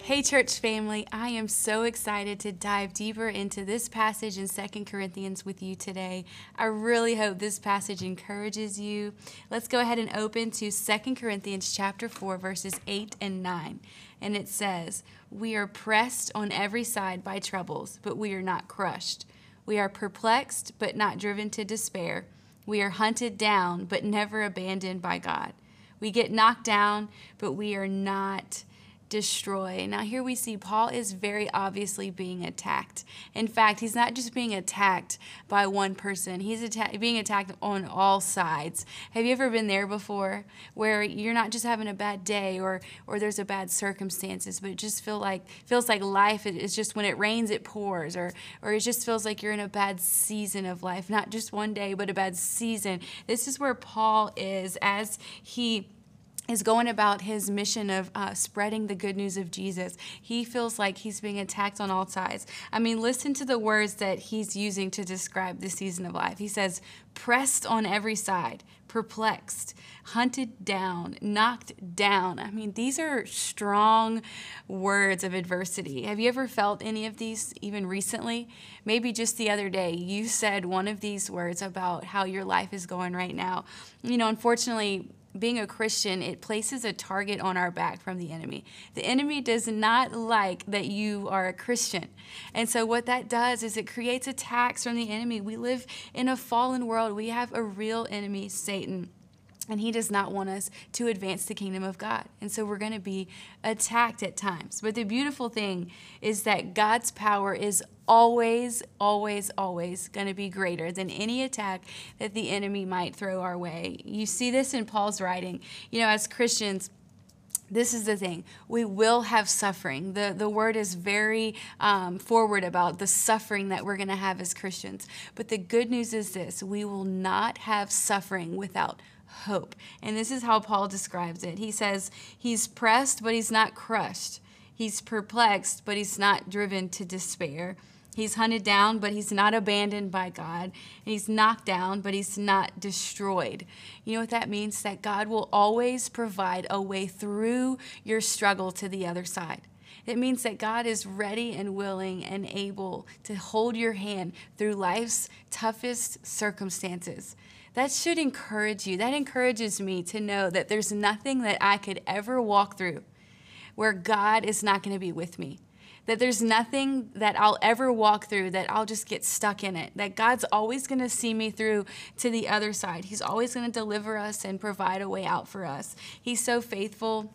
Hey, church family, I am so excited to dive deeper into this passage in Second Corinthians with you today. I really hope this passage encourages you. Let's go ahead and open to Second Corinthians chapter 4, verses 8 and 9. And it says, We are pressed on every side by troubles, but we are not crushed. We are perplexed, but not driven to despair. We are hunted down, but never abandoned by God. We get knocked down, but we are not destroy. Now, here we see Paul is very obviously being attacked. In fact, he's not just being attacked by one person, he's atta- being attacked on all sides. Have you ever been there before where you're not just having a bad day or, or there's a bad circumstances, but it just feel like, feels like life is just when it rains, it pours, or, or it just feels like you're in a bad season of life, not just one day, but a bad season. This is where Paul is as he is going about his mission of uh, spreading the good news of Jesus. He feels like he's being attacked on all sides. I mean, listen to the words that he's using to describe this season of life. He says, pressed on every side, perplexed, hunted down, knocked down. I mean, these are strong words of adversity. Have you ever felt any of these even recently? Maybe just the other day, you said one of these words about how your life is going right now. You know, unfortunately, being a Christian, it places a target on our back from the enemy. The enemy does not like that you are a Christian. And so, what that does is it creates attacks from the enemy. We live in a fallen world, we have a real enemy, Satan. And he does not want us to advance the kingdom of God. And so we're going to be attacked at times. But the beautiful thing is that God's power is always, always, always going to be greater than any attack that the enemy might throw our way. You see this in Paul's writing. You know, as Christians, this is the thing we will have suffering the, the word is very um, forward about the suffering that we're going to have as christians but the good news is this we will not have suffering without hope. And this is how Paul describes it. He says, He's pressed, but he's not crushed. He's perplexed, but he's not driven to despair. He's hunted down, but he's not abandoned by God. And he's knocked down, but he's not destroyed. You know what that means? That God will always provide a way through your struggle to the other side. It means that God is ready and willing and able to hold your hand through life's toughest circumstances. That should encourage you. That encourages me to know that there's nothing that I could ever walk through where God is not going to be with me. That there's nothing that I'll ever walk through that I'll just get stuck in it. That God's always going to see me through to the other side. He's always going to deliver us and provide a way out for us. He's so faithful.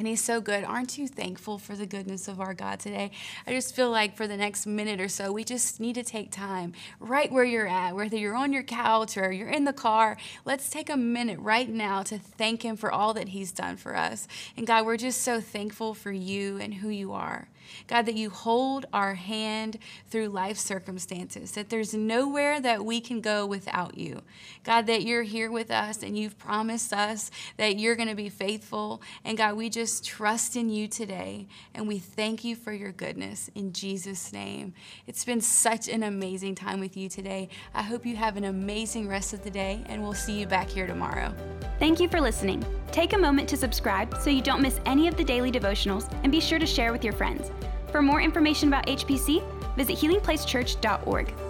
And he's so good. Aren't you thankful for the goodness of our God today? I just feel like for the next minute or so, we just need to take time right where you're at, whether you're on your couch or you're in the car. Let's take a minute right now to thank him for all that he's done for us. And God, we're just so thankful for you and who you are. God, that you hold our hand through life circumstances, that there's nowhere that we can go without you. God, that you're here with us and you've promised us that you're going to be faithful. And God, we just trust in you today and we thank you for your goodness in Jesus' name. It's been such an amazing time with you today. I hope you have an amazing rest of the day and we'll see you back here tomorrow. Thank you for listening. Take a moment to subscribe so you don't miss any of the daily devotionals and be sure to share with your friends. For more information about HPC, visit healingplacechurch.org.